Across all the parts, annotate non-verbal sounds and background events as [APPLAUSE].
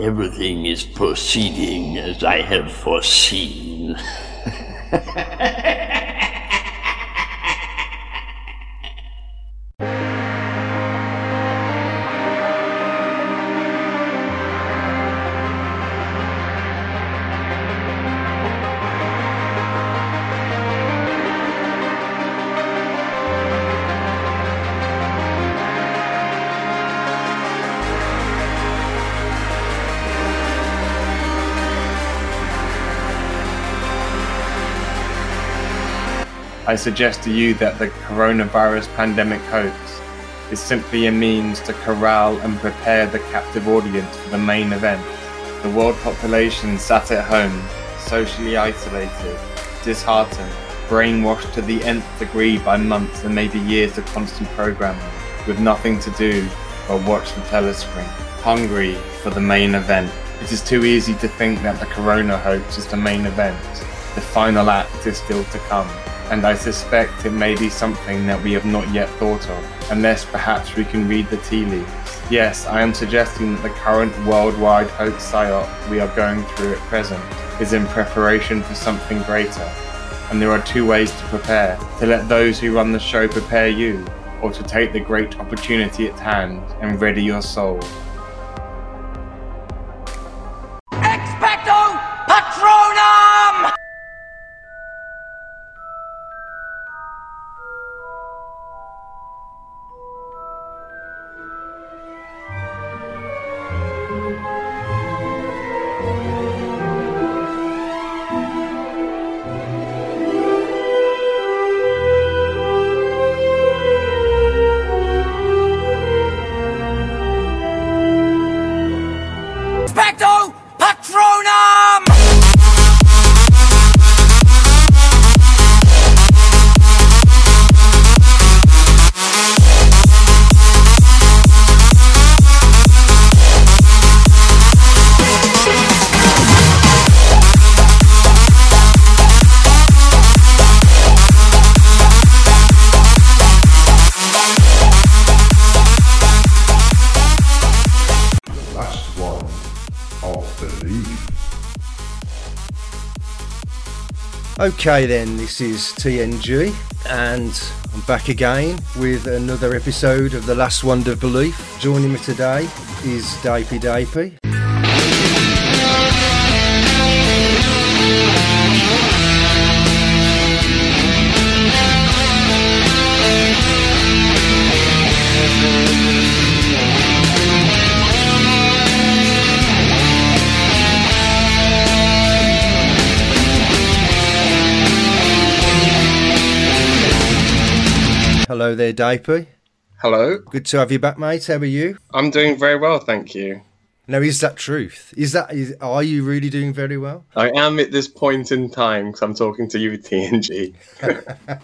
Everything is proceeding as I have foreseen. [LAUGHS] I suggest to you that the coronavirus pandemic hoax is simply a means to corral and prepare the captive audience for the main event. The world population sat at home, socially isolated, disheartened, brainwashed to the nth degree by months and maybe years of constant programming, with nothing to do but watch the telescreen, hungry for the main event. It is too easy to think that the corona hoax is the main event. The final act is still to come and I suspect it may be something that we have not yet thought of, unless perhaps we can read the tea leaves. Yes, I am suggesting that the current worldwide hoax psyop we are going through at present is in preparation for something greater. And there are two ways to prepare to let those who run the show prepare you, or to take the great opportunity at hand and ready your soul. Okay, then, this is TNG, and I'm back again with another episode of The Last Wonder of Belief. Joining me today is Daibp Daibp. Hello there, Daibp. Hello, Good to have you back, mate. How are you? I'm doing very well, thank you. Now, is that truth? Is that is, are you really doing very well? I am at this point in time because I'm talking to you, with TNG. [LAUGHS]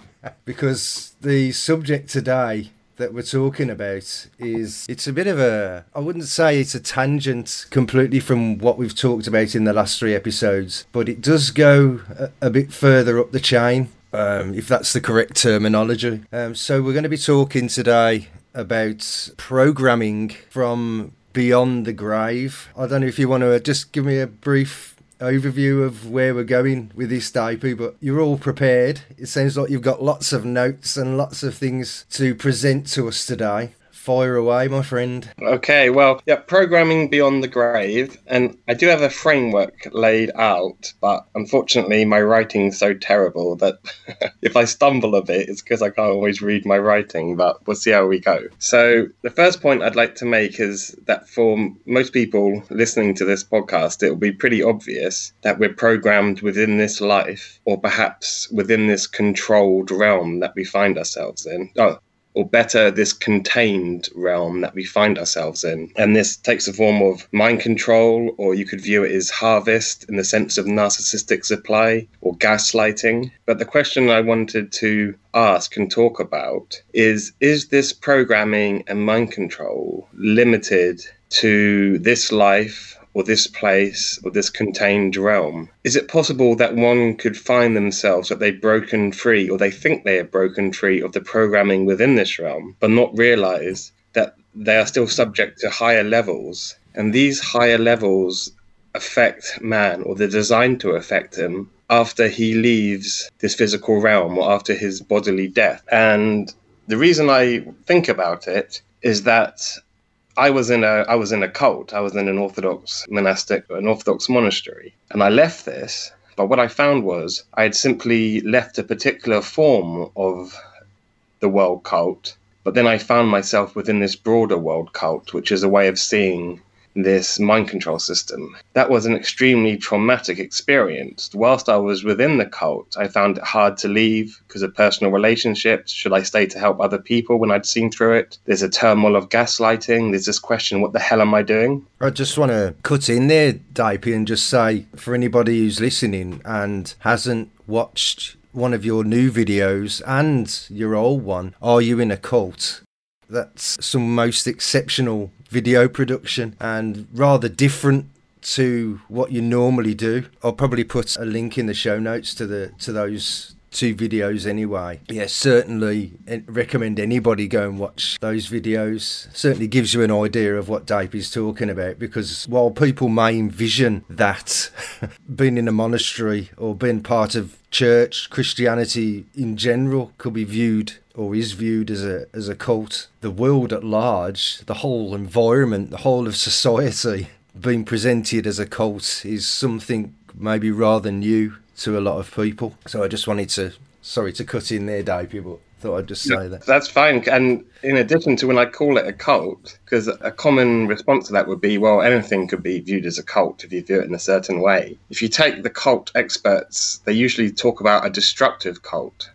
Because the subject today that we're talking about is it's a bit of a I wouldn't say it's a tangent completely from what we've talked about in the last three episodes, but it does go a, a bit further up the chain. Um, if that's the correct terminology. Um, so, we're going to be talking today about programming from beyond the grave. I don't know if you want to just give me a brief overview of where we're going with this Daibp, but you're all prepared. It sounds like you've got lots of notes and lots of things to present to us today. Fire away, my friend. Okay, well, yeah, programming beyond the grave, and I do have a framework laid out, but unfortunately, my writing's so terrible that [LAUGHS] if I stumble a bit, it's because I can't always read my writing, but we'll see how we go. So, the first point I'd like to make is that for most people listening to this podcast, it will be pretty obvious that we're programmed within this life, or perhaps within this controlled realm that we find ourselves in. Oh, or better, this contained realm that we find ourselves in. And this takes the form of mind control, or you could view it as harvest in the sense of narcissistic supply or gaslighting. But the question I wanted to ask and talk about is Is this programming and mind control limited to this life? Or this place, or this contained realm? Is it possible that one could find themselves that they've broken free, or they think they have broken free of the programming within this realm, but not realize that they are still subject to higher levels And these higher levels affect man, or they're designed to affect him, after he leaves this physical realm or after his bodily death. And the reason I think about it is that I was in a I was in a cult. I was in an Orthodox monastic, an Orthodox monastery, and I left this. But what I found was I had simply left a particular form of the world cult, but then I found myself within this broader world cult, which is a way of seeing this mind control system. That was an extremely traumatic experience. Whilst I was within the cult, I found it hard to leave because of personal relationships. Should I stay to help other people when I'd seen through it? There's a turmoil of gaslighting. There's this question what the hell am I doing? I just want to cut in there, Dipey, and just say for anybody who's listening and hasn't watched one of your new videos and your old one, Are You in a Cult? That's some most exceptional video production and rather different to what you normally do. I'll probably put a link in the show notes to the to those two videos anyway. Yeah, certainly eh, recommend anybody go and watch those videos. Certainly gives you an idea of what Dave is talking about because while people may envision that [LAUGHS] being in a monastery or being part of church, Christianity in general could be viewed or is viewed as a as a cult, the world at large, the whole environment, the whole of society being presented as a cult is something maybe rather new to a lot of people. So I just wanted to sorry to cut in there, Dave, but thought I'd just say that. That's fine. And in addition to when I call it a cult, because a common response to that would be, well, anything could be viewed as a cult if you view it in a certain way. If you take the cult experts, they usually talk about a destructive cult.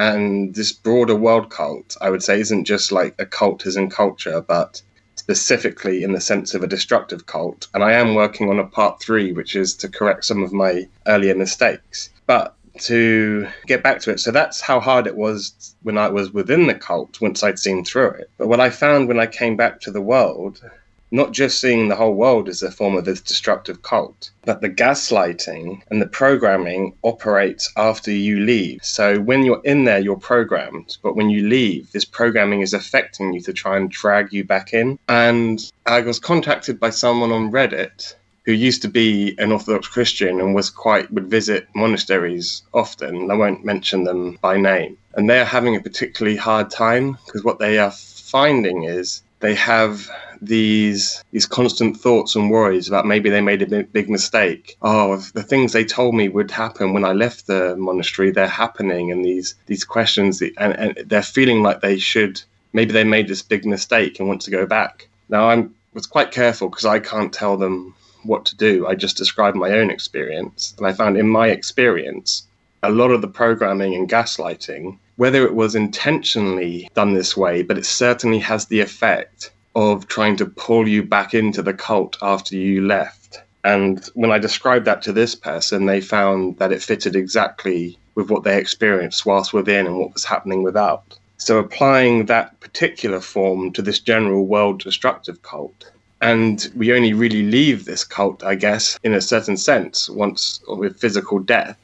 And this broader world cult, I would say, isn't just like a cult as in culture, but specifically in the sense of a destructive cult. And I am working on a part three, which is to correct some of my earlier mistakes. But to get back to it, so that's how hard it was when I was within the cult once I'd seen through it. But what I found when I came back to the world not just seeing the whole world as a form of this destructive cult, but the gaslighting and the programming operates after you leave. So when you're in there, you're programmed, but when you leave, this programming is affecting you to try and drag you back in. And I was contacted by someone on Reddit who used to be an Orthodox Christian and was quite would visit monasteries often. I won't mention them by name. And they're having a particularly hard time because what they are finding is they have these these constant thoughts and worries about maybe they made a big mistake. Oh, the things they told me would happen when I left the monastery, they're happening, and these these questions, and, and they're feeling like they should maybe they made this big mistake and want to go back. Now I'm was quite careful because I can't tell them what to do. I just describe my own experience, and I found in my experience a lot of the programming and gaslighting whether it was intentionally done this way, but it certainly has the effect of trying to pull you back into the cult after you left. And when I described that to this person, they found that it fitted exactly with what they experienced whilst within and what was happening without. So applying that particular form to this general world destructive cult. And we only really leave this cult, I guess, in a certain sense, once with physical death.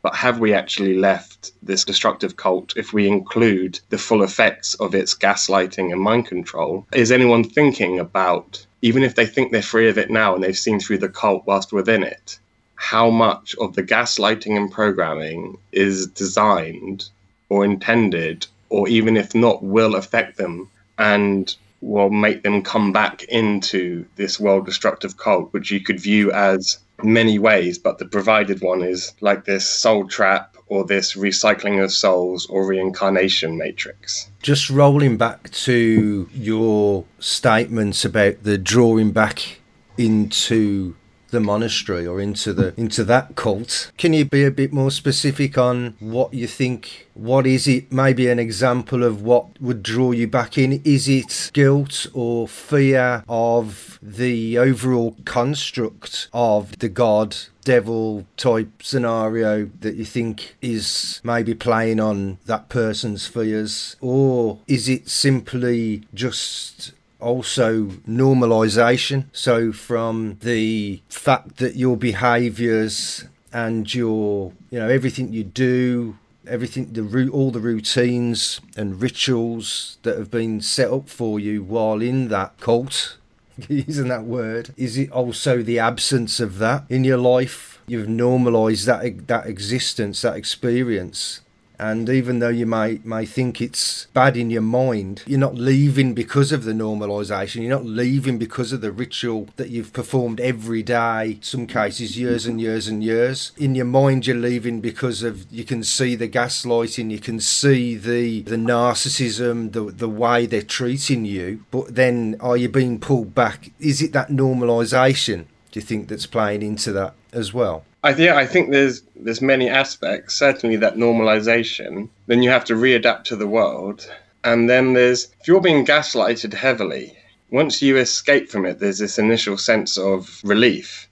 But have we actually left this destructive cult if we include the full effects of its gaslighting and mind control? Is anyone thinking about, even if they think they're free of it now and they've seen through the cult whilst within it, how much of the gaslighting and programming is designed or intended, or even if not, will affect them and will make them come back into this world destructive cult, which you could view as many ways, but the provided one is like this soul trap or this recycling of souls or reincarnation matrix. Just rolling back to your statements about the drawing back into the monastery or into the into that cult. Can you be a bit more specific on what you think? What is it? Maybe an example of what would draw you back in. Is it guilt or fear of the overall construct of the god devil type scenario that you think is maybe playing on that person's fears? Or is it simply just also normalization. So, from the fact that your behaviors and your, you know, everything you do, everything, the all the routines and rituals that have been set up for you while in that cult, [LAUGHS] using that word. Is it also the absence of that in your life? You've normalised that that existence, that experience, and even though you may may think it's bad in your mind, you're not leaving because of the normalisation. You're not leaving because of the ritual that you've performed every day. Some cases, years and years and years. In your mind, you're leaving because of you can see the gaslighting, you can see the the narcissism, the the way they're treating you. But then, are you being pulled back? Is it that normalisation? Do you think that's playing into that as well? I yeah, I think there's there's many aspects. Certainly that normalization. Then you have to readapt to the world, and then there's if you're being gaslighted heavily. Once you escape from it, there's this initial sense of relief,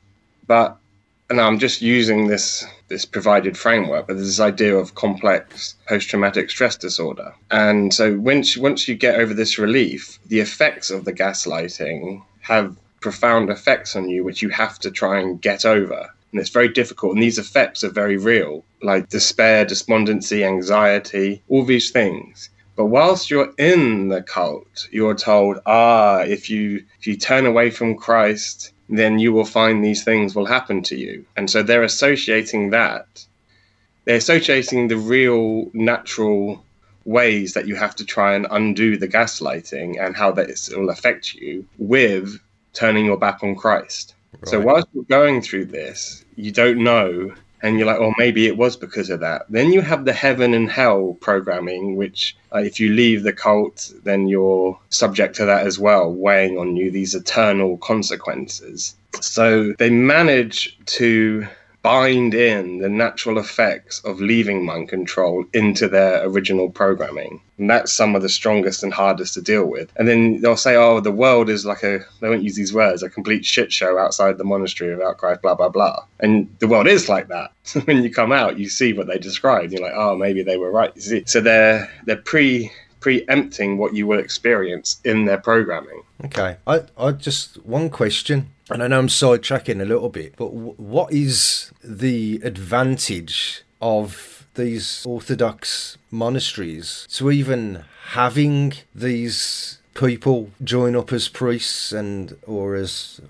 but and I'm just using this this provided framework, but there's this idea of complex post-traumatic stress disorder. And so once once you get over this relief, the effects of the gaslighting have profound effects on you, which you have to try and get over and it's very difficult. And these effects are very real, like despair, despondency, anxiety, all these things. But whilst you're in the cult, you're told, ah, if you if you turn away from Christ, then you will find these things will happen to you. And so they're associating that. They're associating the real natural ways that you have to try and undo the gaslighting and how that will affect you with turning your back on Christ. Right. So whilst you're going through this, you don't know, and you're like, oh, maybe it was because of that. Then you have the heaven and hell programming, which uh, if you leave the cult, then you're subject to that as well, weighing on you these eternal consequences. So they manage to bind in the natural effects of leaving mind control into their original programming. And that's some of the strongest and hardest to deal with. And then they'll say, oh, the world is like a, they won't use these words, a complete shit show outside the monastery of Christ, blah, blah, blah. And the world is like that. [LAUGHS] when you come out, you see what they described. You're like, oh, maybe they were right. So they're, they're pre preempting what you will experience in their programming. Okay. I, I just, one question and I know I'm sidetracking a little bit, but w- what is the advantage of these Orthodox monasteries to even having these people join up as priests and or as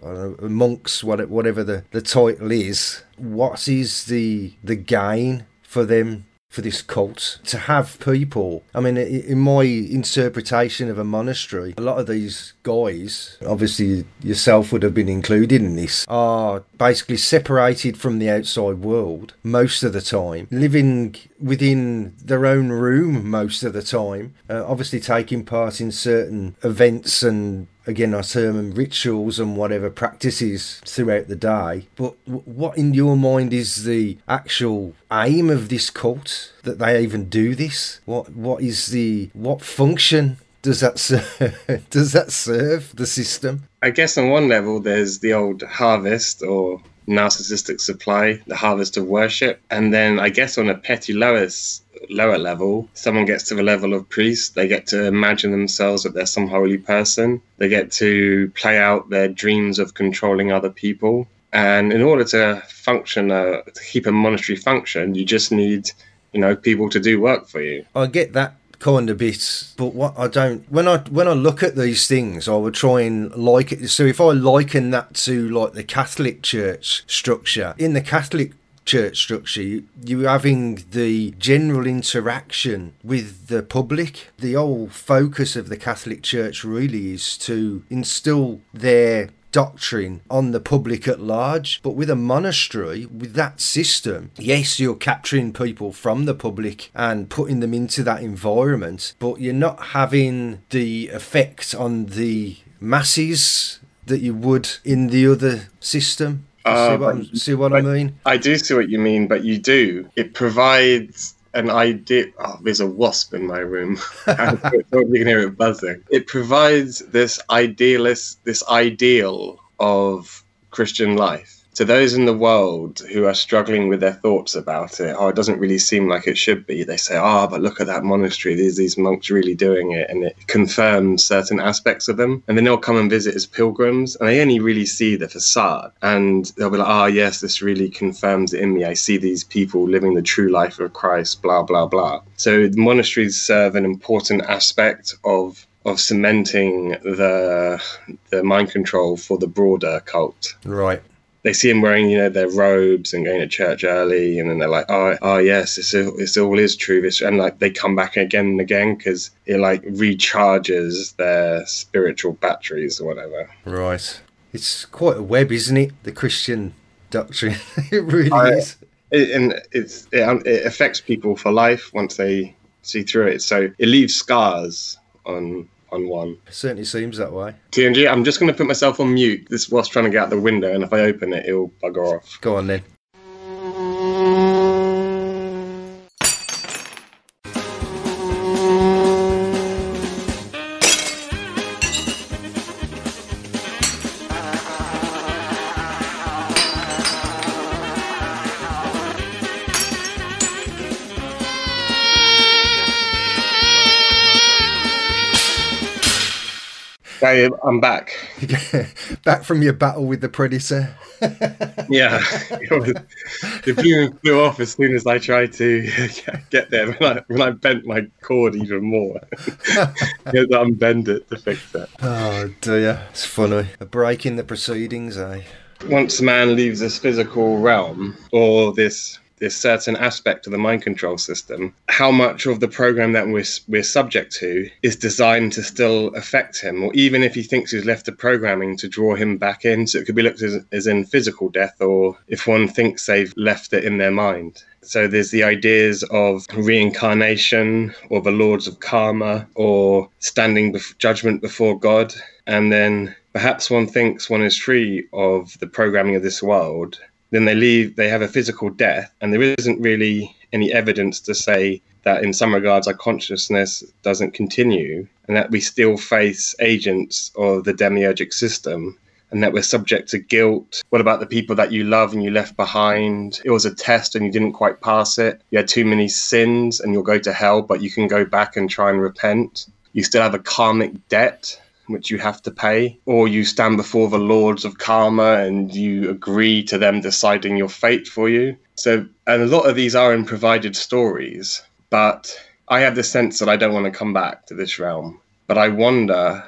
monks, whatever the, the title is? What is the the gain for them for this cult to have people. I mean, in my interpretation of a monastery, a lot of these guys, obviously yourself would have been included in this, are basically separated from the outside world most of the time, living within their own room most of the time, uh, obviously taking part in certain events and again our sermon rituals and whatever practices throughout the day. But what in your mind is the actual aim of this cult that they even do this? What what is the what function does that serve? [LAUGHS] does that serve the system? I guess on one level there's the old harvest or narcissistic supply, the harvest of worship, and then I guess on a petty lowest lower level, someone gets to the level of priest, they get to imagine themselves that they're some holy person. They get to play out their dreams of controlling other people. And in order to function, uh, to keep a monastery function, you just need, you know, people to do work for you. I get that kind of bit but what i don't when i when i look at these things i would try and like it so if i liken that to like the catholic church structure in the catholic church structure, you, you're having the general interaction with the public. The whole focus of the Catholic Church really is to instill their doctrine on the public at large. But with a monastery, with that system, yes, you're capturing people from the public and putting them into that environment, but you're not having the effect on the masses that you would in the other system. Uh, see what, see what I mean? I do see what you mean, but you do. It provides an idea. Oh, there's a wasp in my room. [LAUGHS] you can hear it buzzing. It provides this idealist, this ideal of Christian life to those in the world who are struggling with their thoughts about it, oh, it doesn't really seem like it should be, they say, oh, but look at that monastery. There's these monks really doing it. And it confirms certain aspects of them. And then they'll come and visit as pilgrims and they only really see the facade. And they'll be like, oh, yes, this really confirms it in me. I see these people living the true life of Christ, blah, blah, blah. So monasteries serve an important aspect of of cementing the the mind control for the broader cult. Right. They see him wearing, you know, their robes and going to church early, and then they're like, "Oh, oh yes, this, is, this all is true." This, and like they come back again and again because it like recharges their spiritual batteries or whatever. Right. It's quite a web, isn't it? The Christian doctrine. [LAUGHS] it really I- is. it, and it's it, um, it affects people for life once they see through it. So it leaves scars on on one. Certainly seems that way. TNG, I'm just going to put myself on mute. This whilst trying to get out the window, and if I open it, it'll bugger off. Go on then. Hey, I'm back. [LAUGHS] Back from your battle with the Predator. [LAUGHS] Yeah, the balloon flew off as soon as I tried to [LAUGHS] get there. When I, when I bent my cord even more, you had to unbend it to fix it. Oh dear. It's funny. A break in the proceedings, eh? once man leaves this physical realm or this this certain aspect of the mind control system, how much of the program that we're, we're subject to is designed to still affect him, or even if he thinks he's left the programming to draw him back in. So it could be looked as, as in physical death, or if one thinks they've left it in their mind. So there's the ideas of reincarnation, or the lords of karma, or standing bef- judgment before God, and then perhaps one thinks one is free of the programming of this world then they leave they have a physical death and there isn't really any evidence to say that in some regards our consciousness doesn't continue and that we still face agents of the demiurgic system and that we're subject to guilt. What about the people that you love and you left behind? It was a test and you didn't quite pass it. You had too many sins and you'll go to hell, but you can go back and try and repent. You still have a karmic debt which you have to pay, or you stand before the lords of karma and you agree to them deciding your fate for you. So, and a lot of these are in provided stories, but I have the sense that I don't want to come back to this realm. But I wonder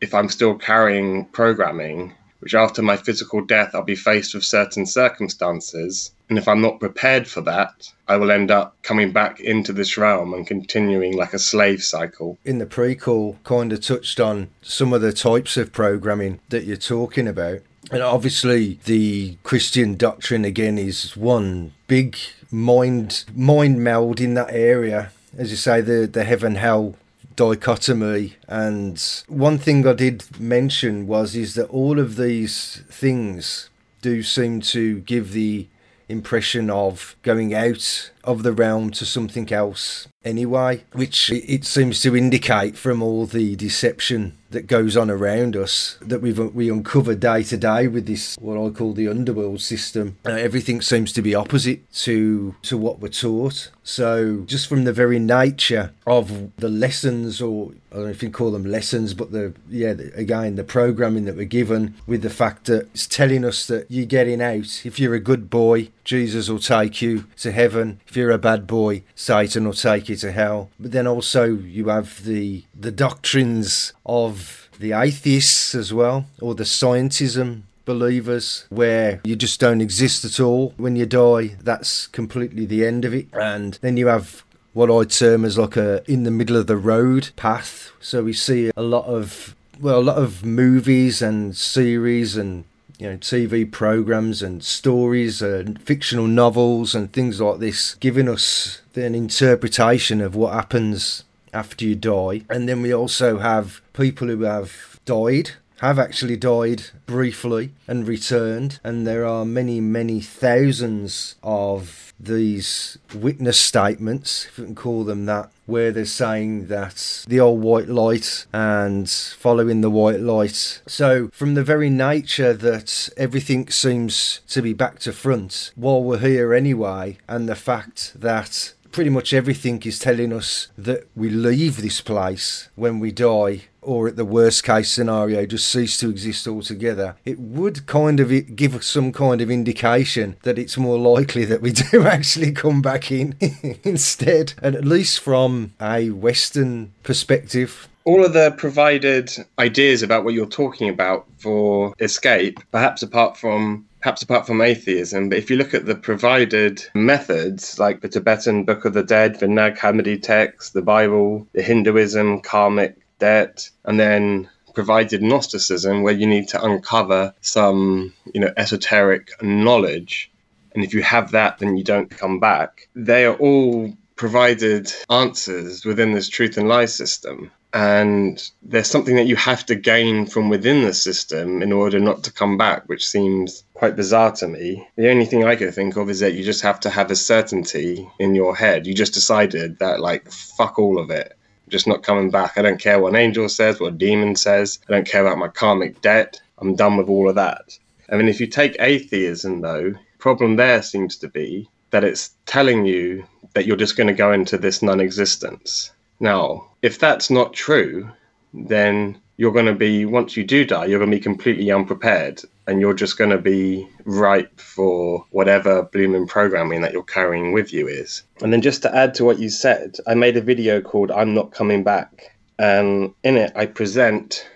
if I'm still carrying programming, which after my physical death, I'll be faced with certain circumstances. And if I'm not prepared for that, I will end up coming back into this realm and continuing like a slave cycle. In the prequel, kind of touched on some of the types of programming that you're talking about. And obviously, the Christian doctrine again is one big mind mind meld in that area. As you say, the the heaven hell dichotomy. And one thing I did mention was is that all of these things do seem to give the impression of going out of the realm to something else anyway, which it seems to indicate from all the deception that goes on around us that we've we uncover day to day with this what I call the underworld system. Uh, everything seems to be opposite to to what we're taught. So just from the very nature of the lessons, or I don't know if you call them lessons, but the yeah the, again the programming that we're given with the fact that it's telling us that you're getting out if you're a good boy. Jesus will take you to heaven. If you're a bad boy, Satan will take you to hell. But then also you have the the doctrines of the atheists as well, or the scientism believers where you just don't exist at all when you die that's completely the end of it and then you have what I term as like a in the middle of the road path so we see a lot of well a lot of movies and series and you know TV programs and stories and fictional novels and things like this giving us an interpretation of what happens after you die. And then we also have people who have died have actually died briefly and returned and there are many many thousands of these witness statements if we can call them that where they're saying that the old white light and following the white light. So from the very nature that everything seems to be back to front while we're here anyway and the fact that pretty much everything is telling us that we leave this place when we die or at the worst case scenario just cease to exist altogether it would kind of give some kind of indication that it's more likely that we [LAUGHS] do actually come back in [LAUGHS] instead. And at least from a western perspective. All of the provided ideas about what you're talking about for escape, perhaps apart from perhaps apart from atheism, but if you look at the provided methods like the Tibetan Book of the Dead, the Nag Hammadi text, the Bible, the Hinduism, karmic debt, and then provided Gnosticism, where you need to uncover some, you know, esoteric knowledge. And if you have that, then you don't come back. They are all provided answers within this truth and lie system. And there's something that you have to gain from within the system in order not to come back, which seems quite bizarre to me. The only thing I could think of is that you just have to have a certainty in your head. You just decided that, like, fuck all of it just not coming back. I don't care what an angel says, what a demon says. I don't care about my karmic debt. I'm done with all of that. I mean, if you take atheism, though, problem there seems to be that it's telling you that you're just going to go into this non existence. Now, if that's not true, then you're going to be, once you do die, you're going to be completely unprepared and you're just going to be ripe for whatever blooming programming that you're carrying with you is. And then just to add to what you said, I made a video called I'm Not Coming Back. And in it, I present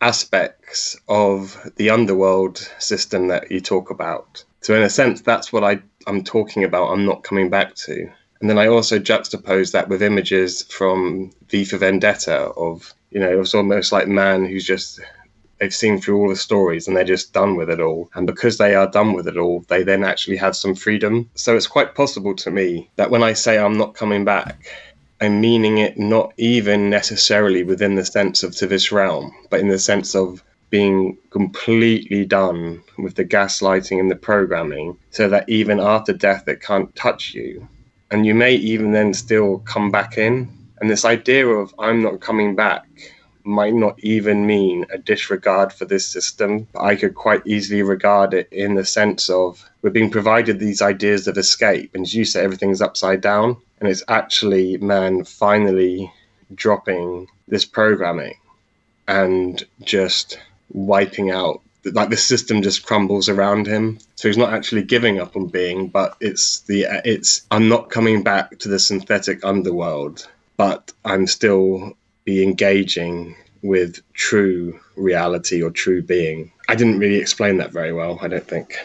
aspects of the underworld system that you talk about. So, in a sense, that's what I, I'm talking about, I'm not coming back to. And then I also juxtapose that with images from V for Vendetta of, you know, it's almost like man who's just they've seen through all the stories and they're just done with it all. And because they are done with it all, they then actually have some freedom. So it's quite possible to me that when I say I'm not coming back, I'm meaning it not even necessarily within the sense of to this realm, but in the sense of being completely done with the gaslighting and the programming so that even after death it can't touch you. And you may even then still come back in. And this idea of I'm not coming back might not even mean a disregard for this system. I could quite easily regard it in the sense of we're being provided these ideas of escape, and as you say, everything's upside down, and it's actually man finally dropping this programming and just wiping out like the system just crumbles around him so he's not actually giving up on being but it's the it's i'm not coming back to the synthetic underworld but i'm still be engaging with true reality or true being. I didn't really explain that very well, I don't think.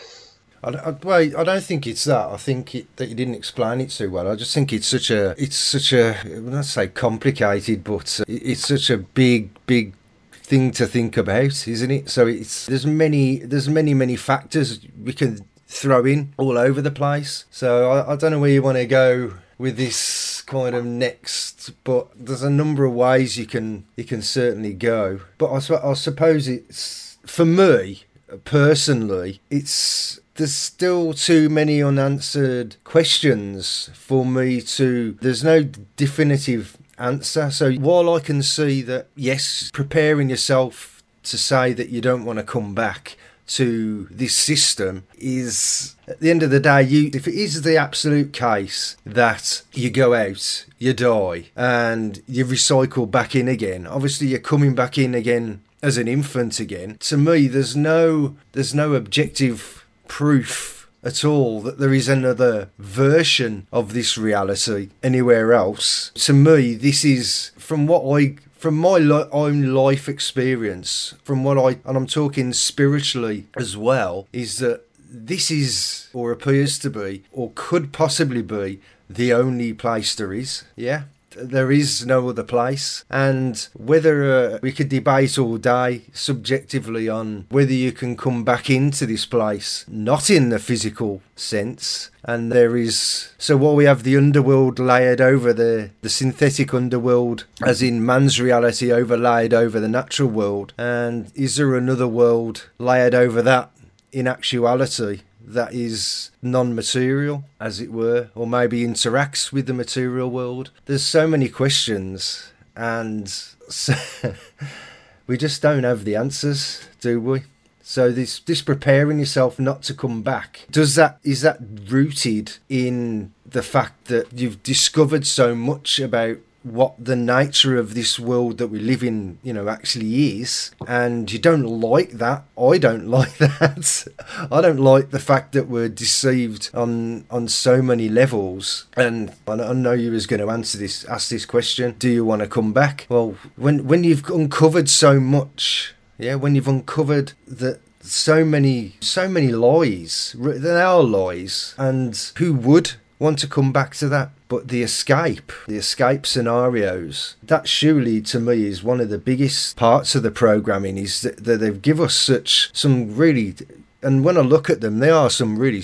I, I, well, I don't think it's that. I think it, that you didn't explain it too well. I just think it's such a, it's such a, I not say complicated, but uh, it's such a big, big thing to think about, isn't it? So it's there's many, there's many, many factors we can throw in all over the place. So I, I don't know where you want to go with this kind of next, but there's a number of ways you can you can certainly go. But I, I suppose it's for me personally, it's there's still too many unanswered questions for me to. There's no definitive answer. So while I can see that yes, preparing yourself to say that you don't want to come back to this system is at the end of the day you if it is the absolute case that you go out you die and you recycle back in again obviously you're coming back in again as an infant again. To me there's no there's no objective proof at all that there is another version of this reality anywhere else. To me this is from what i from my lo- own life experience, from what I, and I'm talking spiritually as well, is that this is, or appears to be, or could possibly be, the only place there is. Yeah there is no other place. And whether uh, we could debate all day subjectively on whether you can come back into this place, not in the physical sense. And there is so while we have the underworld layered over the the synthetic underworld, as in man's reality overlaid over the natural world, and is there another world layered over that in actuality? That is non material, as it were, or maybe interacts with the material world. There's so many questions, and so [LAUGHS] we just don't have the answers, do we? So this this preparing yourself not to come back does that is that rooted in the fact that you've discovered so much about what the nature of this world that we live in, you know, actually is. And you don't like that. I don't [LAUGHS] like that. I don't like the fact that we're deceived on on so many levels. And I know you was going to answer this, ask this question. Do you want to come back? Well, when when you've uncovered so much, yeah, when you've uncovered that so many so many lies there are lies and who would want to come back to that but the escape the escape scenarios that surely to me is one of the biggest parts of the programming is that, that they give us such some really and when i look at them they are some really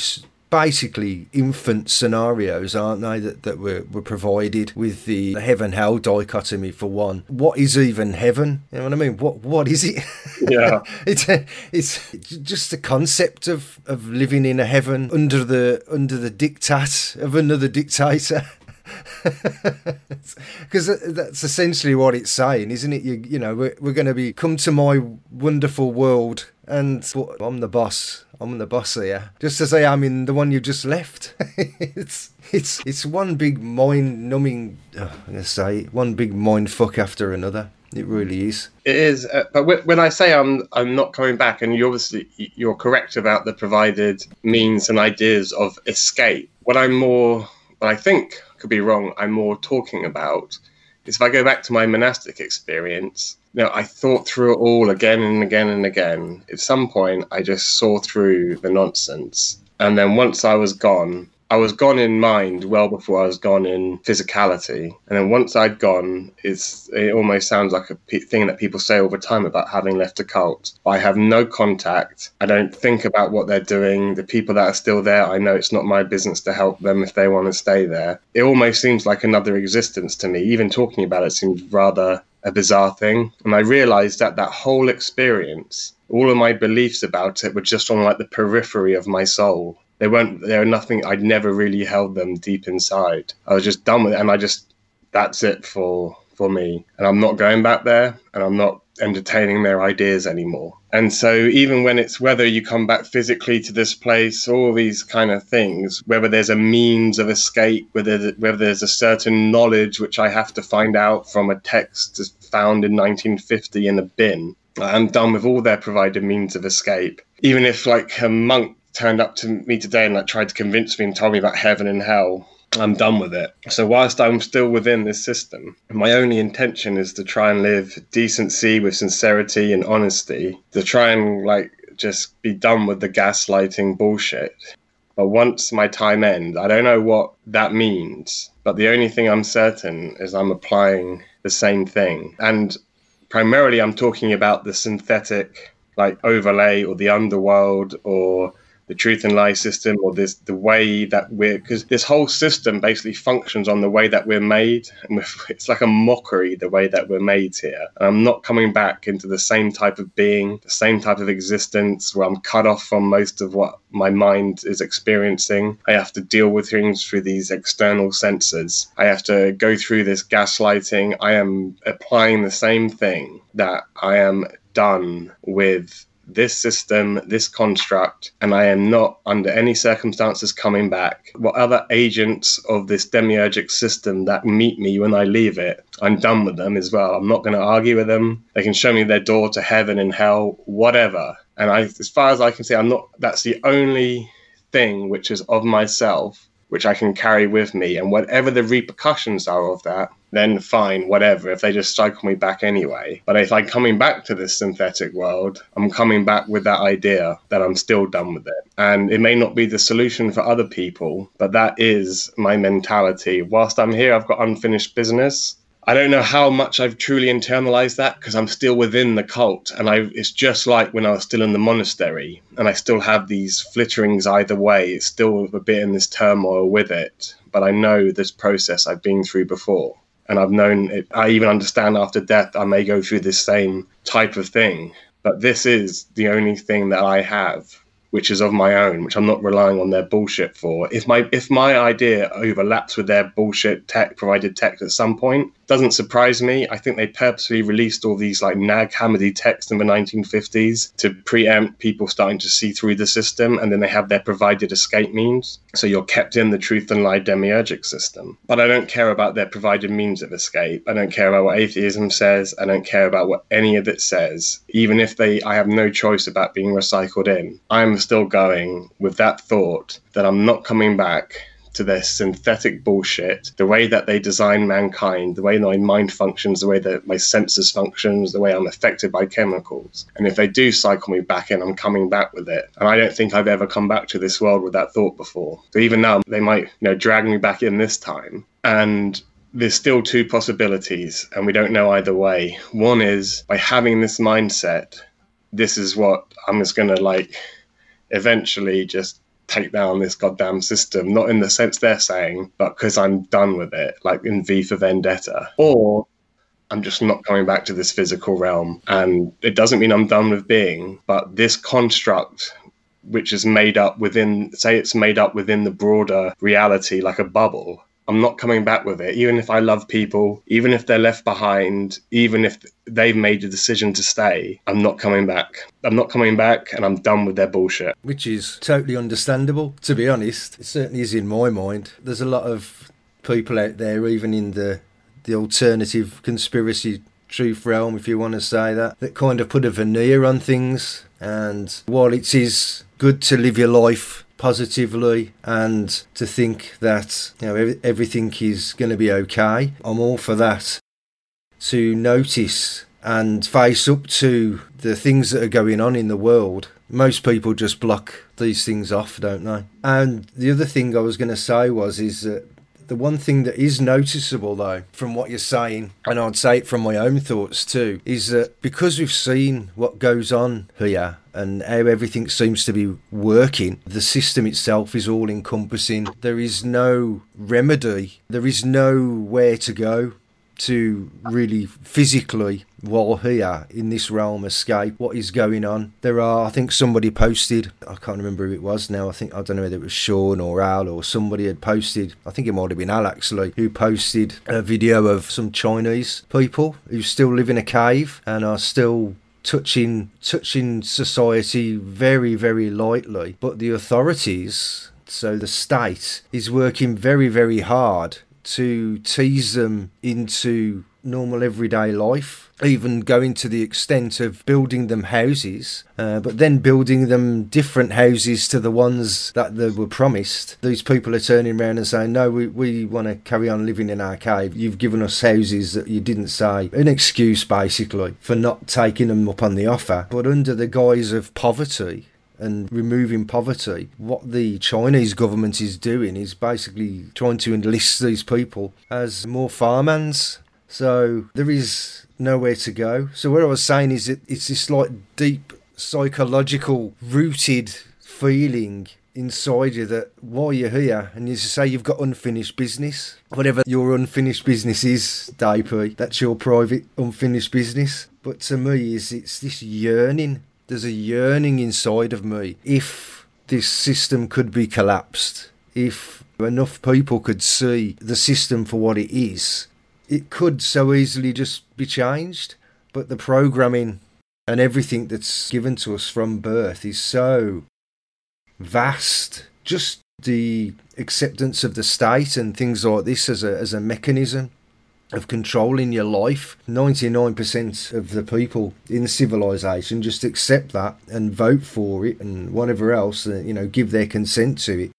basically infant scenarios, aren't they, that, that were, were provided with the heaven hell dichotomy for one. What is even heaven? You know what I mean? What what is it? Yeah. [LAUGHS] it's a, it's just the concept of, of living in a heaven under the under the diktat of another dictator. [LAUGHS] because that's essentially what it's saying, isn't it? You, you know, we're, we're going to be come to my wonderful world, and I'm the boss. I'm the boss here, just as I am in the one you just left. [LAUGHS] it's it's it's one big mind-numbing. Oh, I'm gonna say one big mind fuck after another. It really is. It is, uh, but when I say I'm I'm not coming back, and you obviously you're correct about the provided means and ideas of escape. What I'm more, what I think could be wrong, I'm more talking about is if I go back to my monastic experience, you know, I thought through it all again and again and again. At some point, I just saw through the nonsense. And then once I was gone, I was gone in mind well before I was gone in physicality. And then once I'd gone, it's, it almost sounds like a p- thing that people say all the time about having left a cult. I have no contact. I don't think about what they're doing. The people that are still there, I know it's not my business to help them if they want to stay there. It almost seems like another existence to me. Even talking about it seems rather a bizarre thing. And I realized that that whole experience, all of my beliefs about it were just on like the periphery of my soul they weren't they were nothing i'd never really held them deep inside i was just done with it and i just that's it for for me and i'm not going back there and i'm not entertaining their ideas anymore and so even when it's whether you come back physically to this place all these kind of things whether there's a means of escape whether whether there's a certain knowledge which i have to find out from a text found in 1950 in a bin i'm done with all their provided means of escape even if like a monk turned up to me today and like tried to convince me and told me about heaven and hell. I'm done with it. So whilst I'm still within this system, my only intention is to try and live decency with sincerity and honesty, to try and like just be done with the gaslighting bullshit. But once my time ends, I don't know what that means. But the only thing I'm certain is I'm applying the same thing. And primarily I'm talking about the synthetic like overlay or the underworld or the truth and lie system or this the way that we're because this whole system basically functions on the way that we're made. [LAUGHS] And it's like a mockery the way that we're made here. And i'm not coming back into the same type of being the same type of existence where i'm cut off from most of what my mind is experiencing. I have to deal with things through these external senses i have to go through this gaslighting. I am applying the same thing that i am done with this system, this construct, and I am not under any circumstances coming back. What other agents of this demiurgic system that meet me when I leave it, I'm done with them as well. I'm not going to argue with them. They can show me their door to heaven and hell, whatever. And I, as far as I can see, I'm not. That's the only thing which is of myself which I can carry with me. And whatever the repercussions are of that, then fine, whatever, if they just cycle me back anyway. But if I'm coming back to this synthetic world, I'm coming back with that idea that I'm still done with it. And it may not be the solution for other people, but that is my mentality. Whilst I'm here, I've got unfinished business. I don't know how much I've truly internalized that because I'm still within the cult, and I it's just like when I was still in the monastery, and I still have these flitterings either way. It's still a bit in this turmoil with it, but I know this process I've been through before, and I've known it. I even understand after death I may go through this same type of thing, but this is the only thing that I have which is of my own, which I'm not relying on their bullshit for. If my if my idea overlaps with their bullshit tech provided tech at some point, doesn't surprise me. I think they purposely released all these like Nag Hammadi texts in the 1950s to preempt people starting to see through the system, and then they have their provided escape means. So you're kept in the truth and lie demiurgic system. But I don't care about their provided means of escape. I don't care about what atheism says. I don't care about what any of it says. Even if they, I have no choice about being recycled in. I'm still going with that thought that I'm not coming back to their synthetic bullshit, the way that they design mankind, the way my mind functions, the way that my senses functions, the way I'm affected by chemicals. And if they do cycle me back in, I'm coming back with it. And I don't think I've ever come back to this world with that thought before. So even now, they might, you know, drag me back in this time. And there's still two possibilities, and we don't know either way. One is by having this mindset, this is what I'm just gonna like eventually just take down this goddamn system, not in the sense they're saying, but because I'm done with it, like in V for Vendetta. Or I'm just not coming back to this physical realm. And it doesn't mean I'm done with being, but this construct, which is made up within, say, it's made up within the broader reality, like a bubble. I'm not coming back with it, even if I love people, even if they're left behind, even if they've made a decision to stay. I'm not coming back. I'm not coming back, and I'm done with their bullshit. Which is totally understandable, to be honest. It certainly is in my mind. There's a lot of people out there, even in the the alternative conspiracy truth realm, if you want to say that, that kind of put a veneer on things. And while it is good to live your life positively and to think that you know ev- everything is going to be okay, I'm all for that. To notice and face up to the things that are going on in the world. Most people just block these things off, don't they? And the other thing I was going to say was is that the one thing that is noticeable, though, from what you're saying, and I'd say it from my own thoughts too, is that because we've seen what goes on here and how everything seems to be working, the system itself is all encompassing. There is no remedy, there is nowhere to go to really physically while here in this realm escape what is going on? There are i think somebody posted i can't remember who it was now i think i don't know whether it was sean or al or somebody had posted i think it might have been al actually who posted a video of some chinese people who still live in a cave and are still touching touching society very very lightly. But the authorities so the state is working very very hard to tease them into normal everyday life, even going to the extent of building them houses, uh, but then building them different houses to the ones that they were promised. These people are turning around and saying, No, we, we want to carry on living in our cave. You've given us houses that you didn't say. An excuse, basically, for not taking them up on the offer. But under the guise of poverty, and removing poverty. What the Chinese government is doing is basically trying to enlist these people as more farmhands. So there is nowhere to go. So what I was saying is that it's this like deep psychological rooted feeling inside you that while you're here and you say you've got unfinished business, whatever your unfinished business is, DP, that's your private unfinished business. But to me, is it's this yearning there's a yearning inside of me if this system could be collapsed, if enough people could see the system for what it is, it could so easily just be changed. But the programming and everything that's given to us from birth is so vast. Just the acceptance of the state and things like this as a, as a mechanism of controlling your life. 99% of the people in civilization just accept that and vote for it and whatever else, uh, you know, give their consent to it.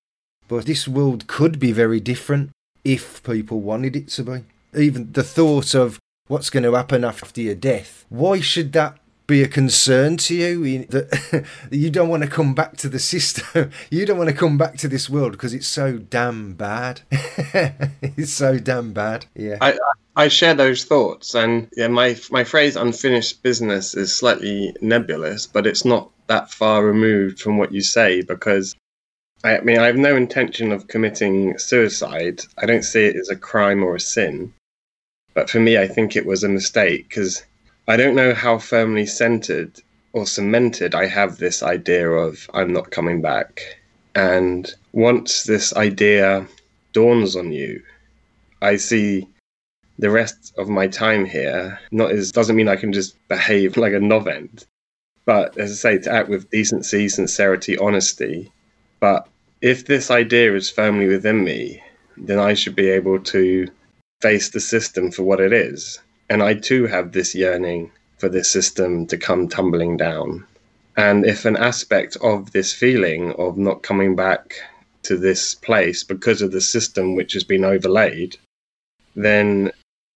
But this world could be very different if people wanted it to be. Even the thought of what's going to happen after your death, why should that be a concern to you that [LAUGHS] you don't want to come back to the system [LAUGHS] you don't want to come back to this world because it's so damn bad [LAUGHS] it's so damn bad yeah I, I share those thoughts, and yeah, my my phrase "unfinished business" is slightly nebulous, but it's not that far removed from what you say because. I mean, I have no intention of committing suicide. I don't see it as a crime or a sin. But for me, I think it was a mistake because I don't know how firmly centered or cemented, I have this idea of I'm not coming back. And once this idea dawns on you, I see the rest of my time here not as doesn't mean I can just behave [LAUGHS] like a novend, but as I say, to act with decency, sincerity, honesty. But if this idea is firmly within me, then I should be able to face the system for what it is. And I too have this yearning for this system to come tumbling down. And if an aspect of this feeling of not coming back to this place because of the system which has been overlaid, then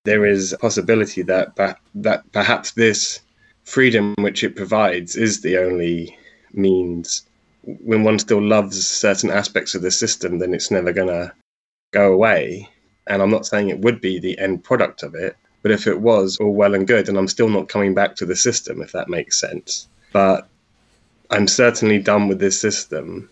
there is a possibility that that perhaps this freedom which it provides is the only means. When one still loves certain aspects of the system, then it's never going to go away. And I'm not saying it would be the end product of it, but if it was all well and good, and I'm still not coming back to the system, if that makes sense. But I'm certainly done with this system.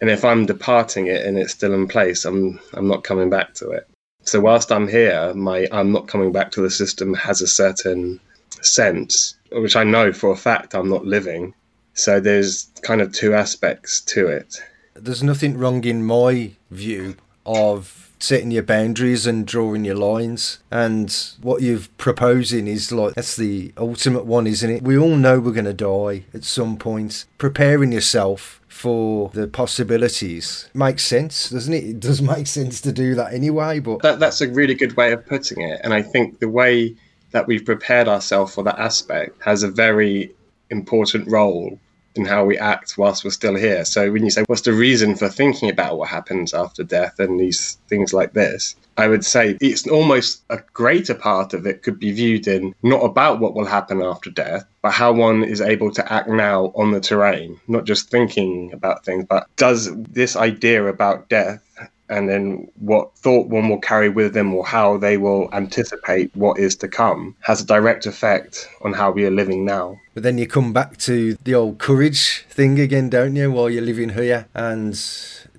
And if I'm departing it and it's still in place, I'm I'm not coming back to it. So whilst I'm here, my I'm not coming back to the system has a certain sense, which I know for a fact I'm not living. So there's kind of two aspects to it. There's nothing wrong in my view of setting your boundaries and drawing your lines. And what you're proposing is like that's the ultimate one, isn't it? We all know we're going to die at some point. Preparing yourself for the possibilities makes sense, doesn't it? It does [LAUGHS] make sense to do that anyway. But that, that's a really good way of putting it. And I think the way that we've prepared ourselves for that aspect has a very important role in how we act whilst we're still here. So when you say what's the reason for thinking about what happens after death and these things like this, I would say it's almost a greater part of it could be viewed in not about what will happen after death, but how one is able to act now on the terrain, not just thinking about things, but does this idea about death and then what thought one will carry with them or how they will anticipate what is to come has a direct effect on how we are living now. But then you come back to the old courage thing again, don't you, while you're living here? And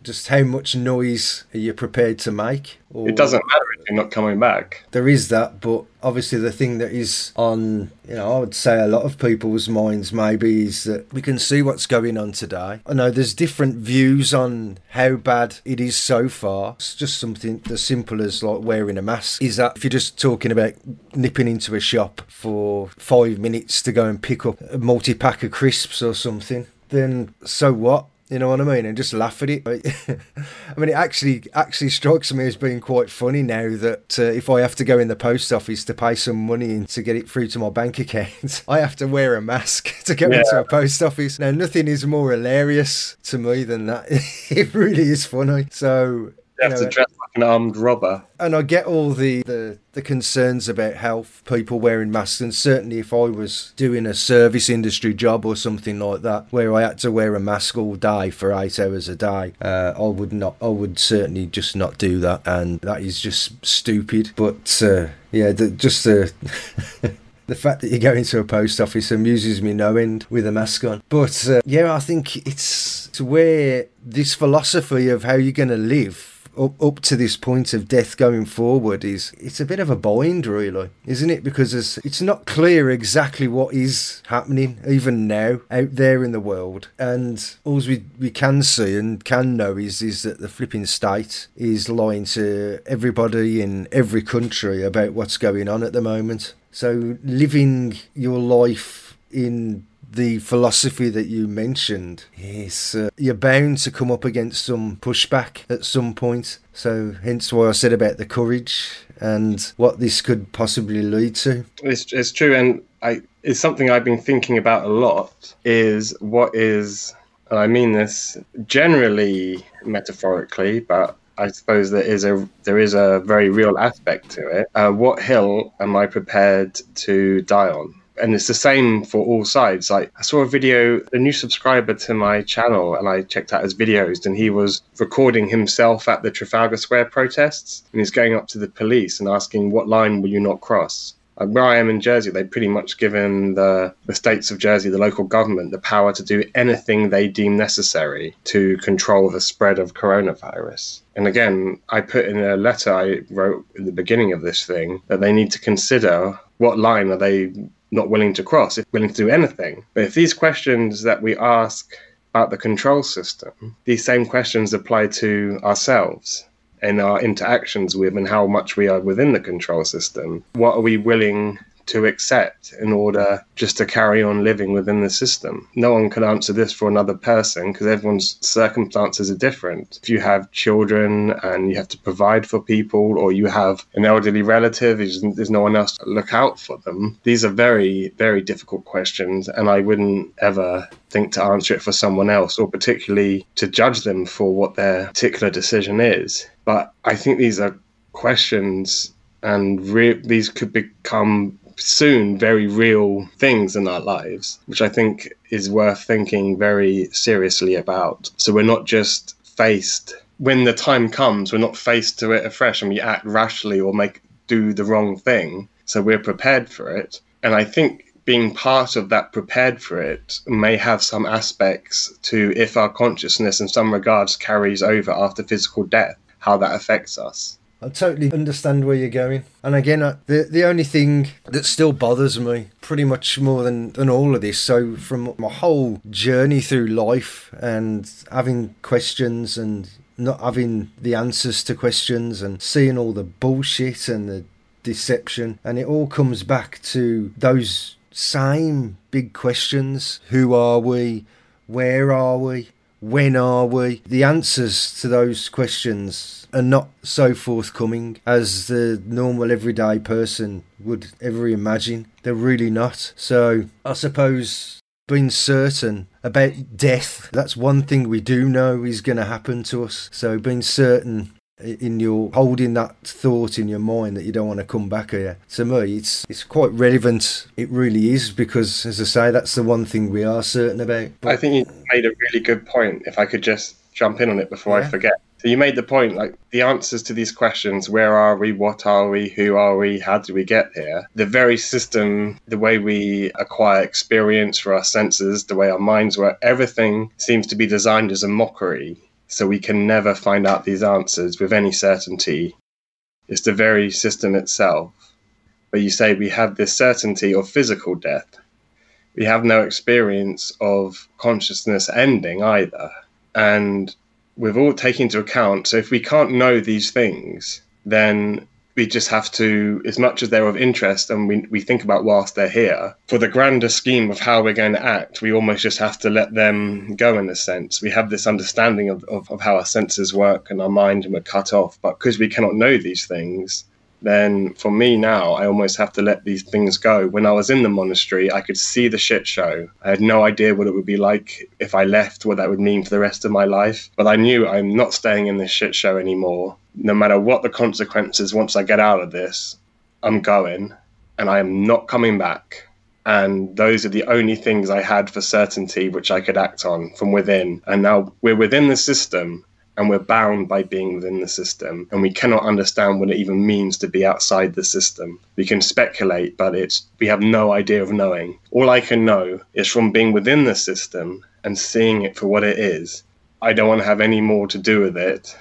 just how much noise are you prepared to make? Or... It doesn't matter if you're not coming back. There is that, but obviously the thing that is on, you know, I would say a lot of people's minds maybe is that we can see what's going on today. I know there's different views on how bad it is so far. It's just something as simple as like wearing a mask. Is that if you're just talking about nipping into a shop for five minutes to go and pick up a multi pack of crisps or something, then so what? You know what I mean? And just laugh at it. [LAUGHS] I mean, it actually actually strikes me as being quite funny now that uh, if I have to go in the post office to pay some money and to get it through to my bank [LAUGHS] account, I have to wear a mask [LAUGHS] to go yeah. into a post office. Now, nothing is more hilarious to me than that. it really is funny. So you have know, to dress like an armed robber. And I get all the, the, the concerns about health, people wearing masks, and certainly if I was doing a service industry job or something like that, where I had to wear a mask all day for eight hours a day, uh, I would not. I would certainly just not do that, and that is just stupid. But uh, yeah, the, just the. [LAUGHS] the fact that you go into a post office amuses me no end with a mask on. But uh, yeah, I think it's to where this philosophy of how you're going to live up, up to this point of death going forward is it's a bit of a bind really isn't it? Because it's, not clear exactly what is happening even now out there in the world. And all we, we can see and can know is is that the flipping state is lying to everybody in every country about what's going on at the moment. So living your life in the philosophy that you mentioned is uh, you're bound to come up against some pushback at some point. So, hence why I said about the courage and what this could possibly lead to. It's, it's true, and I it's something I've been thinking about a lot. Is what is, and I mean this generally metaphorically, but I suppose there is a there is a very real aspect to it. Uh, what hill am I prepared to die on? And it's the same for all sides. Like I saw a video, a new subscriber to my channel, and I checked out his videos, and he was recording himself at the Trafalgar Square protests, and he's going up to the police and asking, "What line will you not cross?" Like where I am in Jersey, they've pretty much given the, the states of Jersey, the local government, the power to do anything they deem necessary to control the spread of coronavirus. And again, I put in a letter I wrote at the beginning of this thing that they need to consider what line are they not willing to cross, if willing to do anything. But if these questions that we ask about the control system, these same questions apply to ourselves and our interactions with and how much we are within the control system. What are we willing to accept in order just to carry on living within the system. No one can answer this for another person because everyone's circumstances are different. If you have children and you have to provide for people, or you have an elderly relative, there's no one else to look out for them. These are very, very difficult questions, and I wouldn't ever think to answer it for someone else, or particularly to judge them for what their particular decision is. But I think these are questions and re- these could become soon very real things in our lives, which I think is worth thinking very seriously about. So we're not just faced when the time comes, we're not faced to it afresh and we act rashly or make do the wrong thing. So we're prepared for it. And I think being part of that prepared for it may have some aspects to if our consciousness in some regards carries over after physical death, how that affects us. I totally understand where you're going. And again, the the only thing that still bothers me pretty much more than, than all of this, so from my whole journey through life and having questions and not having the answers to questions and seeing all the bullshit and the deception, and it all comes back to those same big questions who are we? Where are we? When are we? The answers to those questions are not so forthcoming as the normal everyday person would ever imagine. They're really not. So I suppose being certain about death, that's one thing we do know is going to happen to us. So being certain in your holding that thought in your mind that you don't want to come back here. To me it's it's quite relevant. It really is because as i say that's the one thing we are certain about. But i think you made a really good point if i could just jump in on it before yeah. i forget. So you made the point like the answers to these questions where are we what are we who are we how do we get here? The very system the way we acquire experience for our senses the way our minds work everything seems to be designed as a mockery so we can never find out these answers with any certainty. It's the very system itself. But you say we have this certainty of physical death. We have no experience of consciousness ending either. And we've all taken into account, so if we can't know these things, then we just have to, as much as they're of interest and we, we think about whilst they're here, for the grander scheme of how we're going to act, we almost just have to let them go in a sense. We have this understanding of, of, of how our senses work and our mind and we're cut off. But because we cannot know these things, then for me now, I almost have to let these things go. When I was in the monastery, I could see the shit show. I had no idea what it would be like if I left, what that would mean for the rest of my life. But I knew I'm not staying in this shit show anymore. No matter what the consequences, once I get out of this, I'm going and I am not coming back. And those are the only things I had for certainty which I could act on from within. And now we're within the system and we're bound by being within the system. And we cannot understand what it even means to be outside the system. We can speculate but it's we have no idea of knowing. All i can know is from being within the system and seeing it for what it is. I don't want to have any more to do with it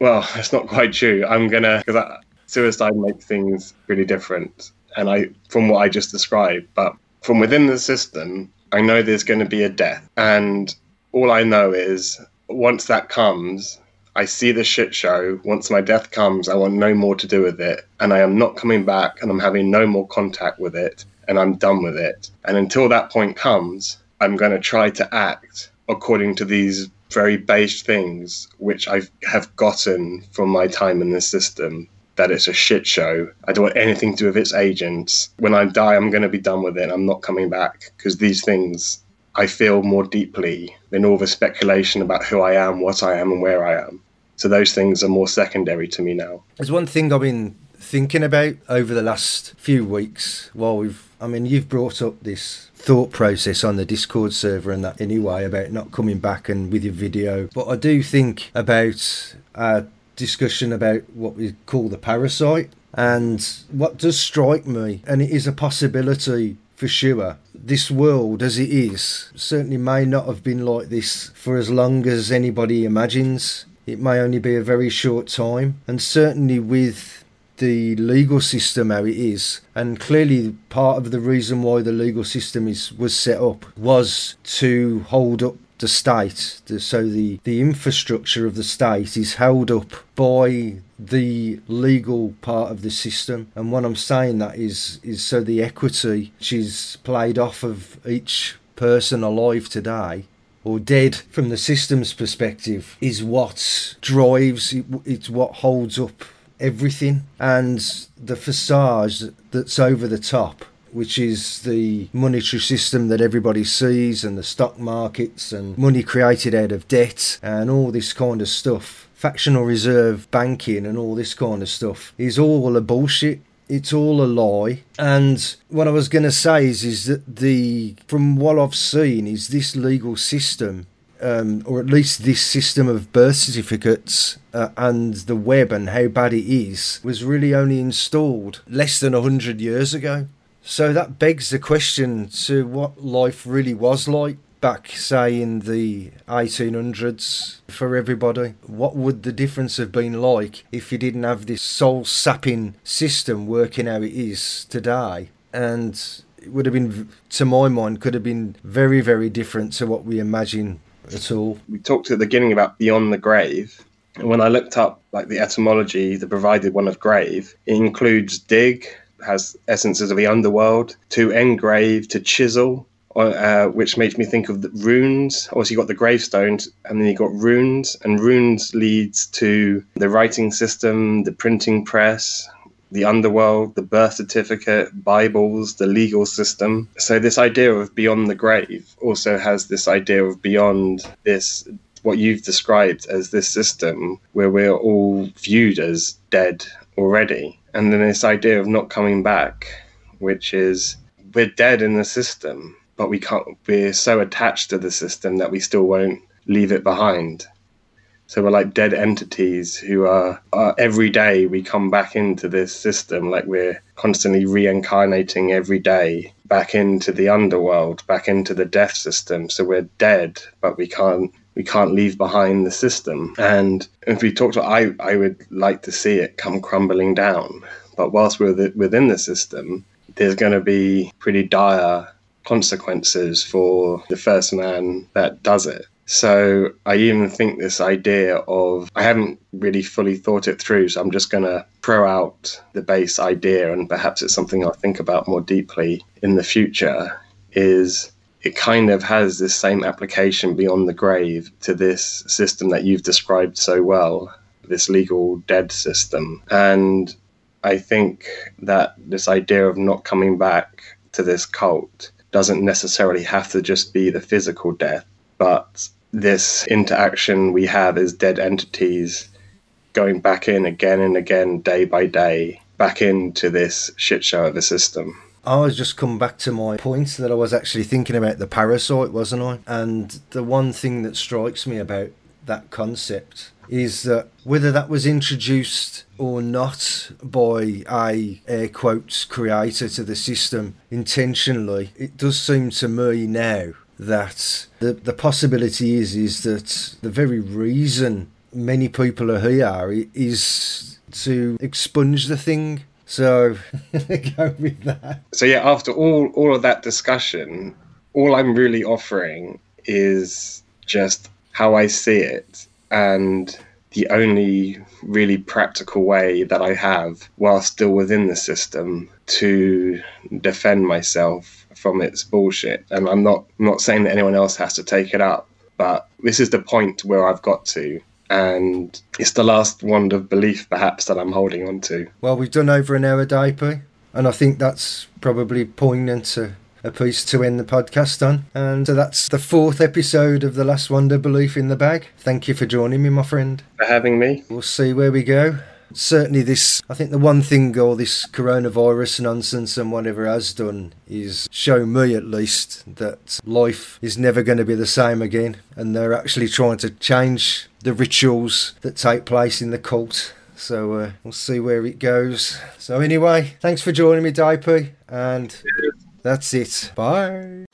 well [LAUGHS] that's not quite true i'm gonna because suicide makes things really different and i from what i just described but from within the system i know there's going to be a death and all i know is once that comes, I see the shit show. Once my death comes, I want no more to do with it. And I am not coming back and I'm having no more contact with it. And I'm done with it. And until that point comes, I'm going to try to act according to these very base things which I have gotten from my time in the system. That it's a shit show. I don't want anything to do with its agents. When I die, I'm going to be done with it. I'm not coming back because these things I feel more deeply than all the speculation about who I am, what I am, and where I am. So those things are more secondary to me now. There's one thing I've been thinking about over the last few weeks while we've I mean you've brought up this thought process on the Discord server and that anyway about not coming back and with your video. But I do think about a discussion about what we call the parasite and what does strike me and it is a possibility for sure this world as it is certainly may not have been like this for as long as anybody imagines. It may only be a very short time, and certainly with the legal system how it is, and clearly part of the reason why the legal system is was set up was to hold up the state. The, so the the infrastructure of the state is held up by the legal part of the system. And what I'm saying that is is so the equity which is played off of each person alive today or dead from the system's perspective is what drives it, it's what holds up everything and the facade that's over the top which is the monetary system that everybody sees and the stock markets and money created out of debt and all this kind of stuff fractional reserve banking and all this kind of stuff is all a bullshit it's all a lie. And what I was going to say is, is that the from what I've seen is this legal system, um, or at least this system of birth certificates uh, and the web and how bad it is, was really only installed less than hundred years ago. So that begs the question to what life really was like back, say, in the 1800s for everybody. What would the difference have been like if you didn't have this soul sapping system working how it is today? And it would have been, to my mind, could have been very, very different to what we imagine at all. We talked at the beginning about beyond the grave. And when I looked up like the etymology, the provided one of grave, it includes dig, has essences of the underworld, to engrave, to chisel, uh, which makes me think of the runes. Also, you got the gravestones, and then you got runes, and runes leads to the writing system, the printing press, the underworld, the birth certificate, Bibles, the legal system. So this idea of beyond the grave also has this idea of beyond this what you've described as this system where we're all viewed as dead already. And then this idea of not coming back, which is we're dead in the system but we can't. We're so attached to the system that we still won't leave it behind. So we're like dead entities who are, are, every day we come back into this system, like we're constantly reincarnating every day back into the underworld, back into the death system. So we're dead, but we can't we can't leave behind the system. And if we talk to, I I would like to see it come crumbling down. But whilst we're within the system, there's going to be pretty dire consequences for the first man that does it. So I even think this idea of I haven't really fully thought it through, so I'm just going to throw out the base idea, and perhaps it's something I'll think about more deeply in the future. Is it kind of has this same application beyond the grave to this system that you've described so well, this legal dead system, and I think that this idea of not coming back to this cult doesn't necessarily have to just be the physical death, but this interaction we have as dead entities going back in again and again, day by day, back into this shit show of a system. I was just come back to my point that I was actually thinking about the parasite, wasn't I? And the one thing that strikes me about that concept is that whether that was introduced or not by a air quotes creator to the system intentionally, it does seem to me now that the the possibility is is that the very reason many people are here is to expunge the thing. So [LAUGHS] go with that. So yeah, after all all of that discussion, all I'm really offering is just how I see it and the only really practical way that I have while still within the system to defend myself from its bullshit. And I'm not I'm not saying that anyone else has to take it up, but this is the point where I've got to. And it's the last wand of belief, perhaps, that I'm holding on to. Well, we've done over an hour, DP, eh? and I think that's probably poignant to a piece to end the podcast on. And so that's the fourth episode of The Last Wand Of Belief in the Bag. Thank you for joining me, my friend. For having me. We'll see where we go. Certainly, this, I think the one thing all this coronavirus nonsense and whatever has done is show me at least that life is never going to be the same again. And they're actually trying to change the rituals that take place in the cult. So uh, we'll see where it goes. So, anyway, thanks for joining me, DP. And. That's it. Bye.